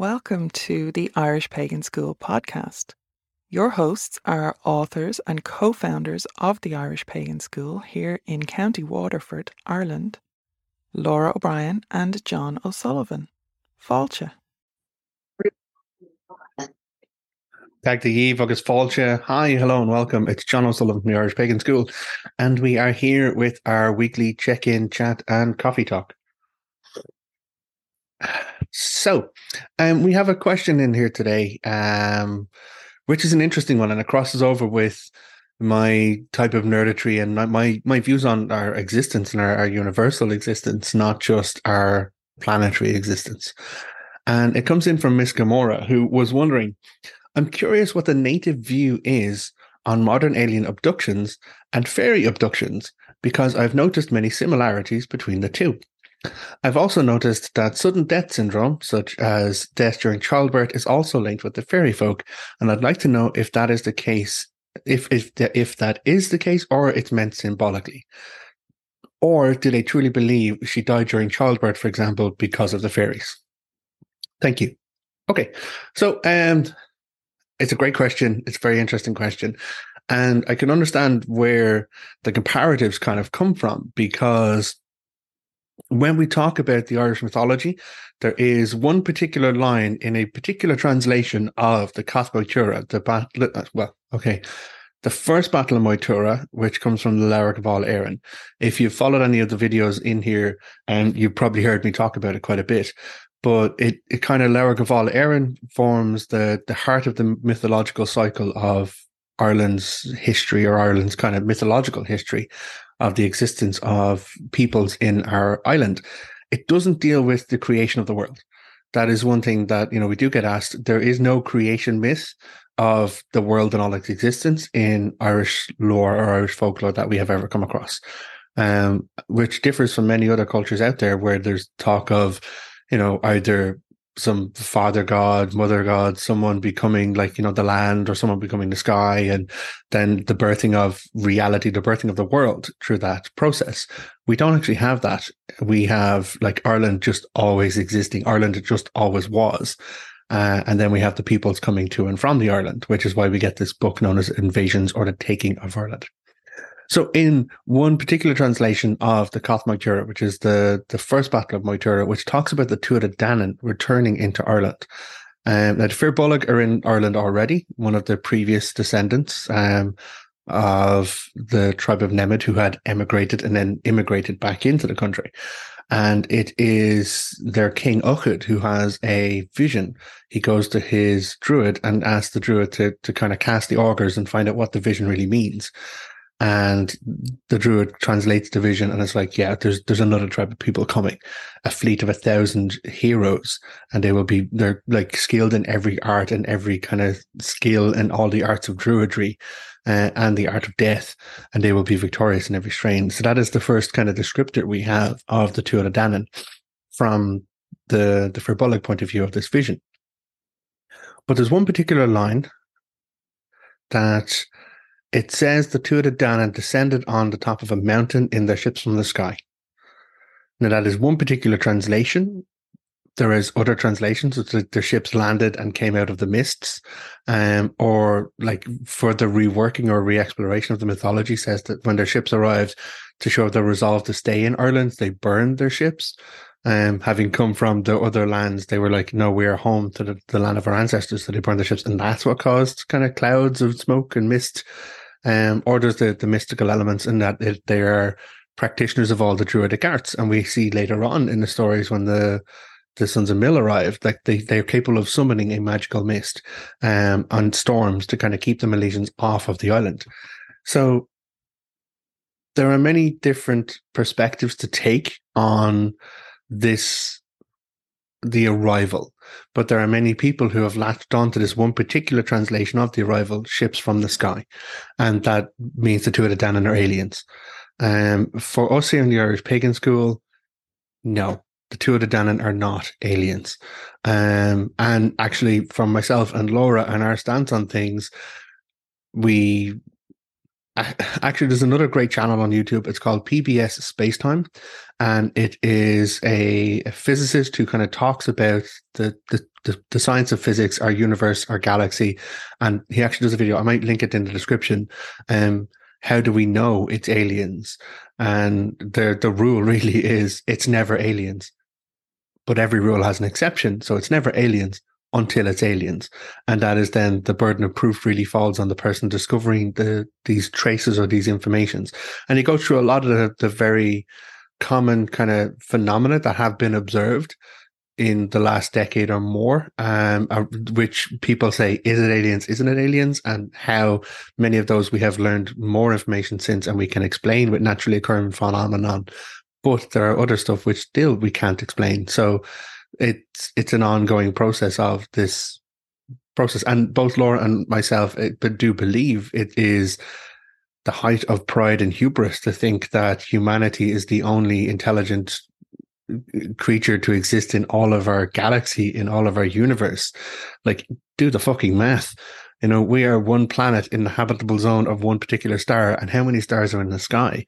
welcome to the Irish Pagan School podcast. Your hosts are authors and co founders of the Irish Pagan School here in County Waterford, Ireland, Laura O'Brien and Jon O'Sullivan. Fáilte. Tag the Eve, August Fáilte. Hi, hello, and welcome. It's Jon O'Sullivan from the Irish Pagan School, and we are here with our weekly check in, chat, and coffee talk. So, um, we have a question in here today, um, which is an interesting one, and it crosses over with my type of nerditry and my my views on our existence and our, our universal existence, not just our planetary existence. And it comes in from Miss Gamora, who was wondering I'm curious what the native view is on modern alien abductions and fairy abductions because I've noticed many similarities between the two. I've also noticed that sudden death syndrome, such as death during childbirth, is also linked with the fairy folk, and I'd like to know if that is the case, if if if that is the case, or it's meant symbolically, or do they truly believe she died during childbirth, for example, because of the fairies? Thank you. Okay, so um, it's a great question. It's a very interesting question. And I can understand where the comparatives kind of come from because when we talk about the Irish mythology, there is one particular line in a particular translation of the Cath Moytura, the battle, uh, well, okay, the first battle of Moytura, which comes from the Lebor Gabála Éireann. If you've followed any of the videos in here, and you've probably heard me talk about it quite a bit, but it, it kind of Lebor Gabála Éireann forms the, the heart of the mythological cycle of Ireland's history or Ireland's kind of mythological history of the existence of peoples in our island. It doesn't deal with the creation of the world. That is one thing that, you know, we do get asked. There is no creation myth of the world and all its existence in Irish lore or Irish folklore that we have ever come across. Um, which differs from many other cultures out there where there's talk of you know, either some father god, mother god, someone becoming like, you know, the land or someone becoming the sky, and then the birthing of reality, the birthing of the world through that process. We don't actually have that. We have like Ireland just always existing. Ireland just always was. Uh, and then we have the peoples coming to and from the Ireland, which is why we get this book known as Invasions or the Taking of Ireland. So in one particular translation of the Cath Moytura, which is the, the first battle of Moytura, which talks about the Tuatha Danann returning into Ireland. Um, now the Fir Bolg are in Ireland already, one of the previous descendants um, of the tribe of Nemed who had emigrated and then immigrated back into the country. And it is their king Eochaid who has a vision. He goes to his druid and asks the druid to, to kind of cast the augurs and find out what the vision really means and the druid translates the vision and it's like yeah there's there's another tribe of people coming a fleet of a thousand heroes and they will be they're like skilled in every art and every kind of skill in all the arts of druidry uh, and the art of death and they will be victorious in every strain. So that is the first kind of descriptor we have of the Tuatha Danann from the the Fir point of view of this vision. But there's one particular line that it says the Tuatha descended on the top of a mountain in their ships from the sky. Now, that is one particular translation. There is other translations, it's like their ships landed and came out of the mists, um, or like further reworking or re-exploration of the mythology says that when their ships arrived to show their resolve to stay in Ireland, they burned their ships. Um, having come from the other lands, they were like, no, we are home to the, the land of our ancestors. So they burned their ships. And that's what caused kind of clouds of smoke and mist um, or there's the, the mystical elements in that it, they are practitioners of all the druidic arts. And we see later on in the stories when the the Sons of Míl arrived, like they, they're capable of summoning a magical mist um, and storms to kind of keep the Milesians off of the island. So there are many different perspectives to take on this the arrival. But there are many people who have latched onto this one particular translation of the arrival, ships from the sky. And that means the two Tuatha Dé Danann are aliens. Um, for us here in the Irish Pagan School, no, the Tuatha Dé Danann are not aliens. Um, and actually, from myself and Laura and our stance on things, we Actually, there's another great channel on YouTube. It's called PBS Spacetime, and it is a, a physicist who kind of talks about the, the, the the science of physics, our universe, our galaxy, and he actually does a video. I might link it in the description. Um, how do we know it's aliens? And the the rule really is it's never aliens, but every rule has an exception, so it's never aliens until it's aliens. And that is then the burden of proof really falls on the person discovering the these traces or these informations. And you go through a lot of the, the very common kind of phenomena that have been observed in the last decade or more, um, uh, which people say, is it aliens? Isn't it aliens? And how many of those we have learned more information since and we can explain with naturally occurring phenomenon. But there are other stuff which still we can't explain. So it's it's an ongoing process of this process. And both Laura and myself eh, do believe it is the height of pride and hubris to think that humanity is the only intelligent eh, creature to exist in all of our galaxy, in all of our universe. Like, do the fucking math. You know, we are one planet in the habitable zone of one particular star, and how many stars are in the sky?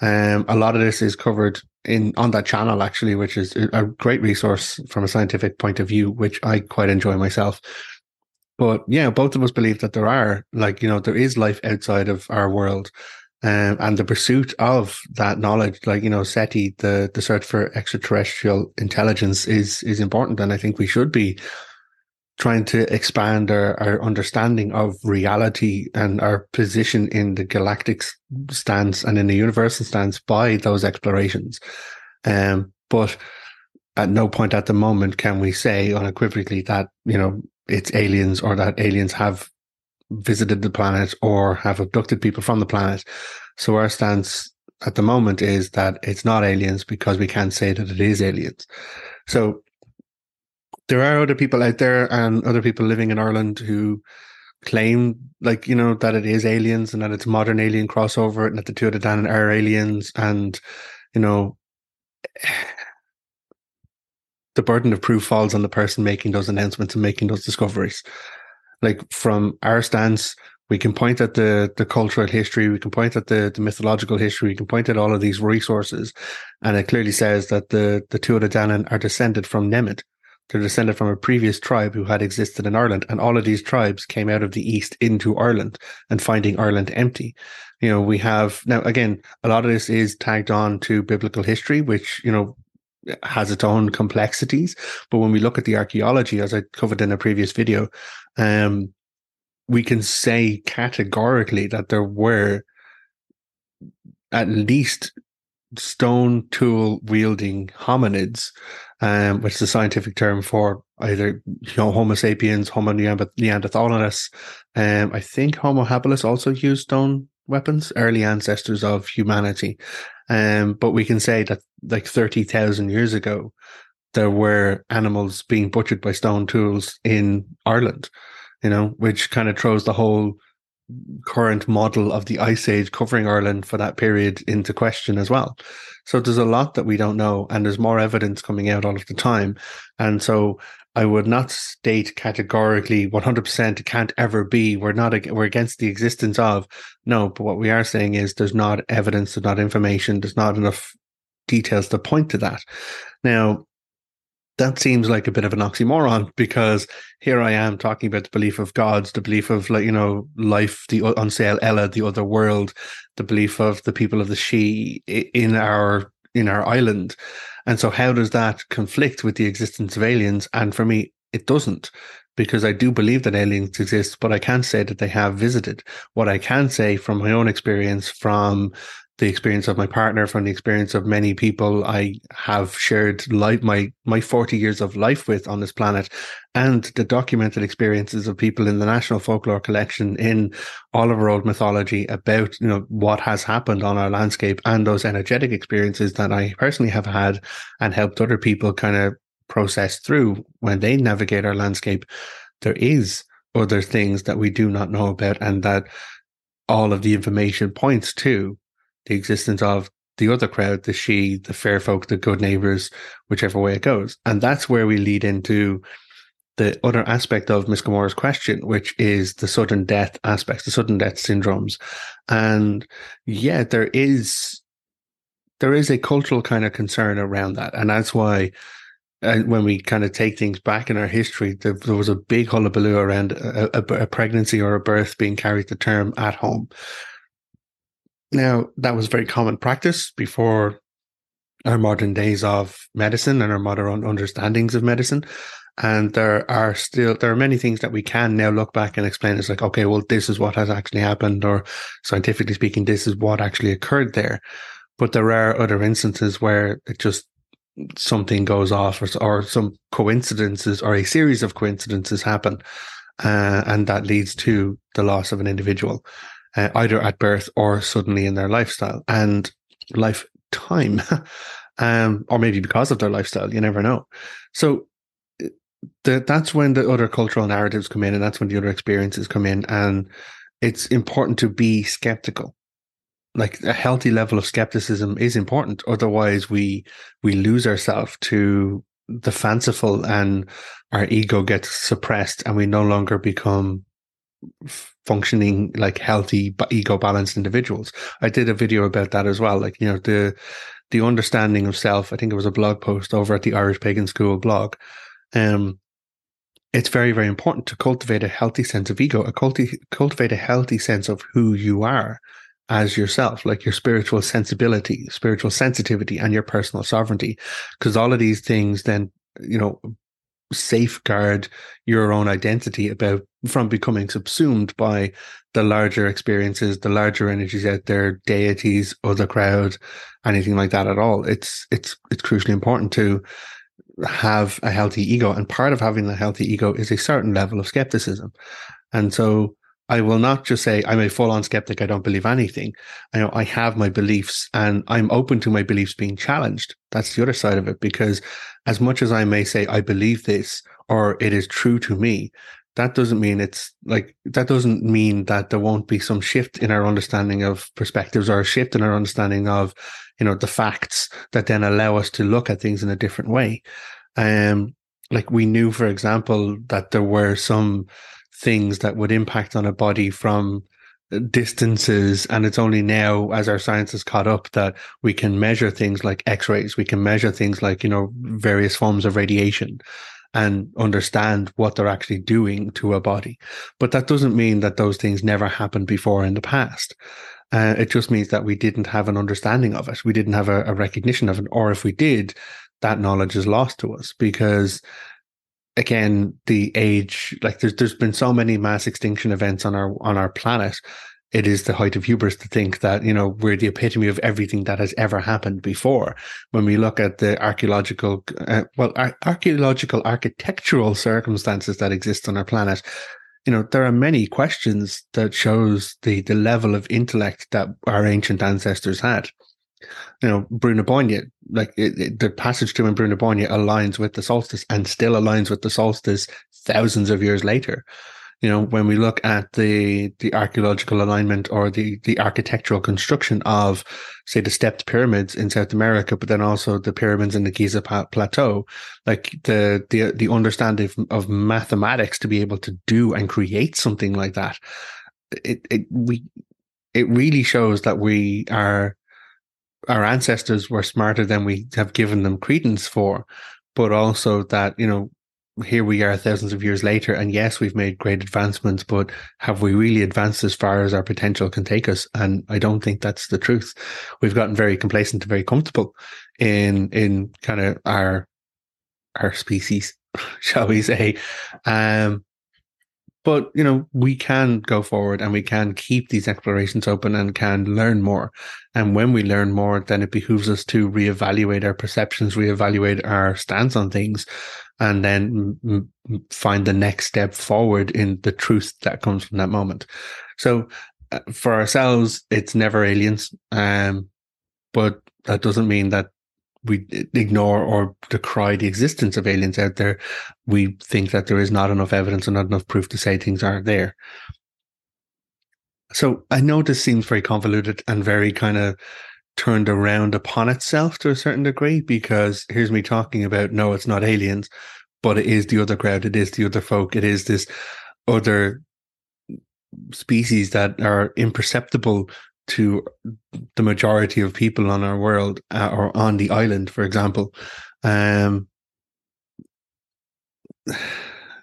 Um, a lot of this is covered in on that channel actually, which is a great resource from a scientific point of view, which I quite enjoy myself. But yeah, both of us believe that there are like you know there is life outside of our world, um, and the pursuit of that knowledge, like you know SETI, the the search for extraterrestrial intelligence, is is important, and I think we should be trying to expand our, our understanding of reality and our position in the galactic stance and in the universal stance by those explorations. Um, but at no point at the moment can we say unequivocally that, you know, it's aliens or that aliens have visited the planet or have abducted people from the planet. So our stance at the moment is that it's not aliens because we can't say that it is aliens. So there are other people out there and other people living in Ireland who claim like you know that it is aliens and that it's modern alien crossover and that the Tuatha Danann are aliens and you know the burden of proof falls on the person making those announcements and making those discoveries. Like from our stance we can point at the the cultural history we can point at the, the mythological history we can point at all of these resources and it clearly says that the the Tuatha Danann are descended from Nemed they're descended from a previous tribe who had existed in Ireland, and all of these tribes came out of the east into Ireland and finding Ireland empty. You know, we have now again a lot of this is tagged on to biblical history, which you know has its own complexities. But when we look at the archaeology, as I covered in a previous video, um, we can say categorically that there were at least stone tool wielding hominids um, which is a scientific term for either you know Homo sapiens, Homo neanderthalensis. Um, I think Homo habilis also used stone weapons, early ancestors of humanity. Um, but we can say that like thirty thousand years ago, there were animals being butchered by stone tools in Ireland. You know, which kind of throws the whole current model of the ice age covering Ireland for that period into question as well. So there's a lot that we don't know, and there's more evidence coming out all of the time. And so I would not state categorically 100% it can't ever be. We're not, we're against the existence of. No, but what we are saying is there's not evidence, there's not information, there's not enough details to point to that. Now, that seems like a bit of an oxymoron because here I am talking about the belief of gods, the belief of like you know life, the Saol Eile, the other world, the belief of the people of the Sídhe in our in our island, and so how does that conflict with the existence of aliens? And for me, it doesn't, because I do believe that aliens exist, but I can't say that they have visited. What I can say from my own experience, from the experience of my partner, from the experience of many people I have shared life, my, my 40 years of life with on this planet and the documented experiences of people in the National Folklore Collection in all of our old mythology about, you know, what has happened on our landscape and those energetic experiences that I personally have had and helped other people kind of process through when they navigate our landscape. There is other things that we do not know about and that all of the information points to the existence of the other crowd, the Sídhe, the fair folk, the good neighbors, whichever way it goes. And that's where we lead into the other aspect of Miss Gamora's question, which is the sudden death aspects, the sudden death syndromes. And yeah, there is there is a cultural kind of concern around that. And that's why and when we kind of take things back in our history, there, there was a big hullabaloo around a, a, a, pregnancy or a birth being carried to term at home. Now, that was very common practice before our modern days of medicine and our modern understandings of medicine. And there are still, there are many things that we can now look back and explain. It's like, okay, well, this is what has actually happened, or scientifically speaking, this is what actually occurred there. But there are other instances where it just something goes off or, or some coincidences or a series of coincidences happen. Uh, and that leads to the loss of an individual, uh, either at birth or suddenly in their lifestyle and lifetime, um, or maybe because of their lifestyle. You never know. So the, that's when the other cultural narratives come in, and that's when the other experiences come in, and it's important to be skeptical like a healthy level of skepticism is important. Otherwise, we we lose ourselves to the fanciful, and our ego gets suppressed, and we no longer become functioning like healthy ego balanced individuals. I did a video about that as well. Like you know the the understanding of self. I think it was a blog post over at the Irish Pagan School blog. Um, it's very very important to cultivate a healthy sense of ego, a culti- cultivate a healthy sense of who you are as yourself, like your spiritual sensibility, spiritual sensitivity, and your personal sovereignty. Because all of these things then, you know, safeguard your own identity about from becoming subsumed by the larger experiences, the larger energies out there, deities, other crowd, anything like that at all. It's it's it's crucially important to have a healthy ego. And part of having a healthy ego is a certain level of skepticism. And so I will not just say I'm a full on skeptic. I don't believe anything. I know I have my beliefs and I'm open to my beliefs being challenged. That's the other side of it. Because as much as I may say, I believe this or it is true to me, that doesn't mean it's like, that doesn't mean that there won't be some shift in our understanding of perspectives or a shift in our understanding of, you know, the facts that then allow us to look at things in a different way. Um, like we knew, for example, that there were some, things that would impact on a body from distances and it's only now as our science has caught up that we can measure things like x-rays we can measure things like you know various forms of radiation and understand what they're actually doing to a body. But that doesn't mean that those things never happened before in the past. Uh, it just means that we didn't have an understanding of it. We didn't have a, a recognition of it. Or if we did that knowledge is lost to us because again the age like there's there's been so many mass extinction events on our on our planet. It is the height of hubris to think that you know we're the epitome of everything that has ever happened before. When we look at the archaeological uh, well ar- archaeological architectural circumstances that exist on our planet you know there are many questions that shows the the level of intellect that our ancient ancestors had you know, Brú na like it, it, the passage to in Brú na aligns with the solstice and still aligns with the solstice thousands of years later. You know, when we look at the the archaeological alignment or the the architectural construction of, say, the stepped pyramids in South America, but then also the pyramids in the Giza plateau, like the the the understanding of mathematics to be able to do and create something like that, it it we it really shows that we are our ancestors were smarter than we have given them credence for, but also that, you know, here we are thousands of years later, and yes, we've made great advancements, but have we really advanced as far as our potential can take us? And I don't think that's the truth. We've gotten very complacent and very comfortable in in kind of our our species, shall we say. Um, but you know we can go forward and we can keep these explorations open and can learn more. And when we learn more then it behooves us to reevaluate our perceptions reevaluate our stance on things and then find the next step forward in the truth that comes from that moment. So uh, for ourselves it's never aliens um but that doesn't mean that we ignore or decry the existence of aliens out there. We think that there is not enough evidence and not enough proof to say things aren't there. So I know this seems very convoluted and very kind of turned around upon itself to a certain degree because here's me talking about no, it's not aliens, but it is the other crowd, it is the other folk, it is this other species that are imperceptible to the majority of people on our world uh, or on the island, for example. Um,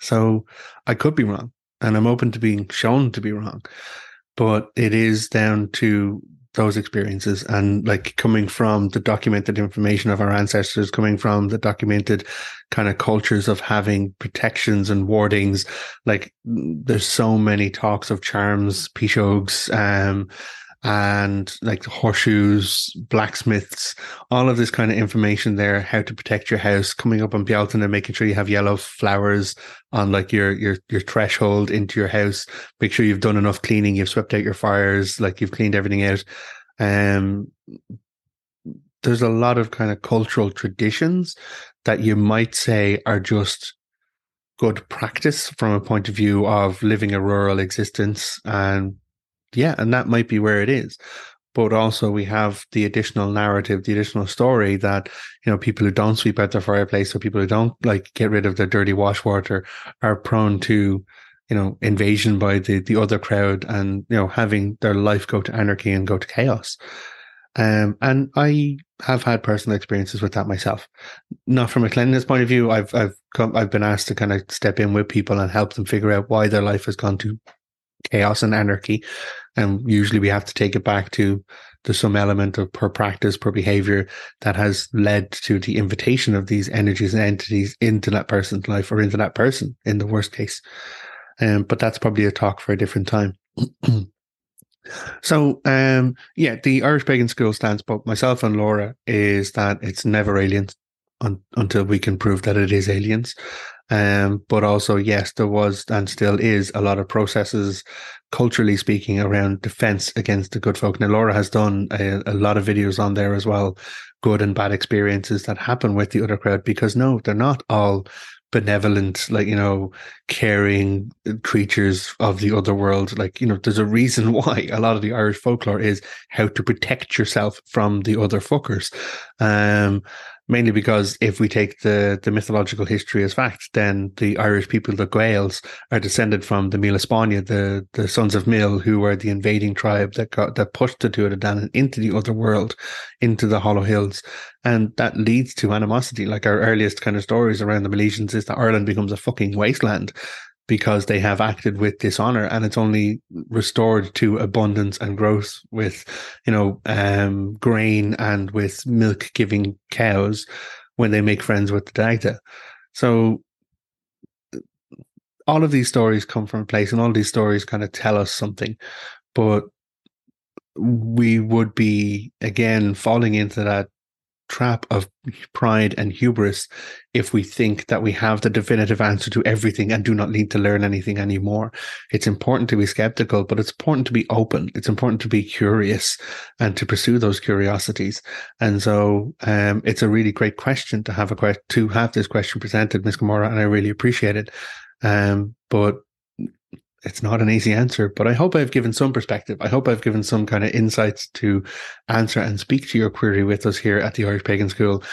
so I could be wrong, and I'm open to being shown to be wrong, but it is down to those experiences and like coming from the documented information of our ancestors, coming from the documented kind of cultures of having protections and wardings. Like there's so many talks of charms, pishogues, um, and like horseshoes, blacksmiths, all of this kind of information there, how to protect your house, coming up on Bealtaine and making sure you have yellow flowers on like your your your threshold into your house. Make sure you've done enough cleaning, you've swept out your fires, like you've cleaned everything out. Um there's a lot of kind of cultural traditions that you might say are just good practice from a point of view of living a rural existence and yeah, and that might be where it is. But also, we have the additional narrative, the additional story that you know people who don't sweep out their fireplace or people who don't like get rid of their dirty wash water are prone to you know invasion by the the other crowd and you know having their life go to anarchy and go to chaos. Um, and I have had personal experiences with that myself. Not from a cleanliness point of view. I've I've come, I've been asked to kind of step in with people and help them figure out why their life has gone to chaos and anarchy. And usually we have to take it back to the some element of per practice, per behavior that has led to the invitation of these energies and entities into that person's life or into that person in the worst case. Um, but that's probably a talk for a different time. so, um, yeah, the Irish Pagan School stance, but myself and Laura, is that it's never aliens un- until we can prove that it is aliens. Um, but also, yes, there was and still is a lot of processes, culturally speaking, around defense against the good folk. Now, Laura has done a, a, lot of videos on there as well, good and bad experiences that happen with the other crowd, because no, they're not all benevolent, like, you know, caring creatures of the other world. Like, you know, there's a reason why a lot of the Irish folklore is how to protect yourself from the other fuckers. Um, mainly because if we take the, the mythological history as fact, then the Irish people, the Gaels, are descended from the Spáinne, the, the sons of Míl, who were the invading tribe that got that pushed the Tuatha into the other world, into the Hollow Hills. And that leads to animosity. Like our earliest kind of stories around the Milesians is that Ireland becomes a fucking wasteland because they have acted with dishonor and it's only restored to abundance and growth with you know um, grain and with milk giving cows when they make friends with the Dagda. So all of these stories come from a place and all these stories kind of tell us something but we would be again falling into that trap of pride and hubris if we think that we have the definitive answer to everything and do not need to learn anything anymore. It's important to be skeptical, but it's important to be open. It's important to be curious and to pursue those curiosities. And so, um, it's a really great question to have a question, to have this question presented, Ms. Gamora, and I really appreciate it. Um, but it's not an easy answer, but I hope I've given some perspective. I hope I've given some kind of insights to answer and speak to your query with us here at the Irish Pagan School.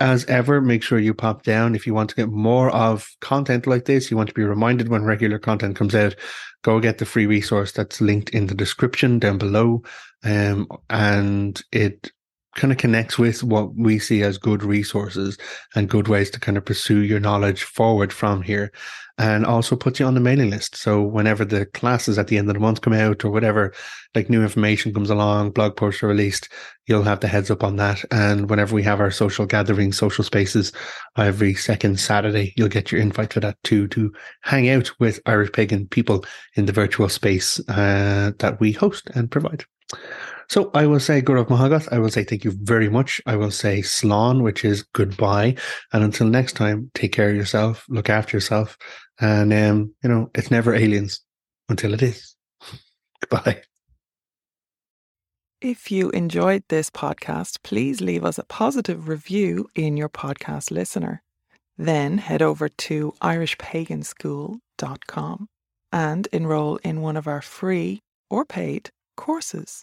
as ever, make sure you pop down if you want to get more of content like this. You want to be reminded when regular content comes out. Go get the free resource that's linked in the description down below. Um, and it kind of connects with what we see as good resources and good ways to kind of pursue your knowledge forward from here and also puts you on the mailing list. So whenever the classes at the end of the month come out or whatever, like new information comes along, blog posts are released, you'll have the heads up on that. And whenever we have our social gatherings, social spaces every second Saturday, you'll get your invite for that too, to hang out with Irish pagan people in the virtual space uh, that we host and provide. So I will say Go raibh maith agat. I will say thank you very much. I will say Slán, which is goodbye. And until next time, take care of yourself, look after yourself. And, um, you know, it's never aliens until it is. Goodbye. If you enjoyed this podcast, please leave us a positive review in your podcast listener. Then head over to irishpaganschool.com and enroll in one of our free or paid courses.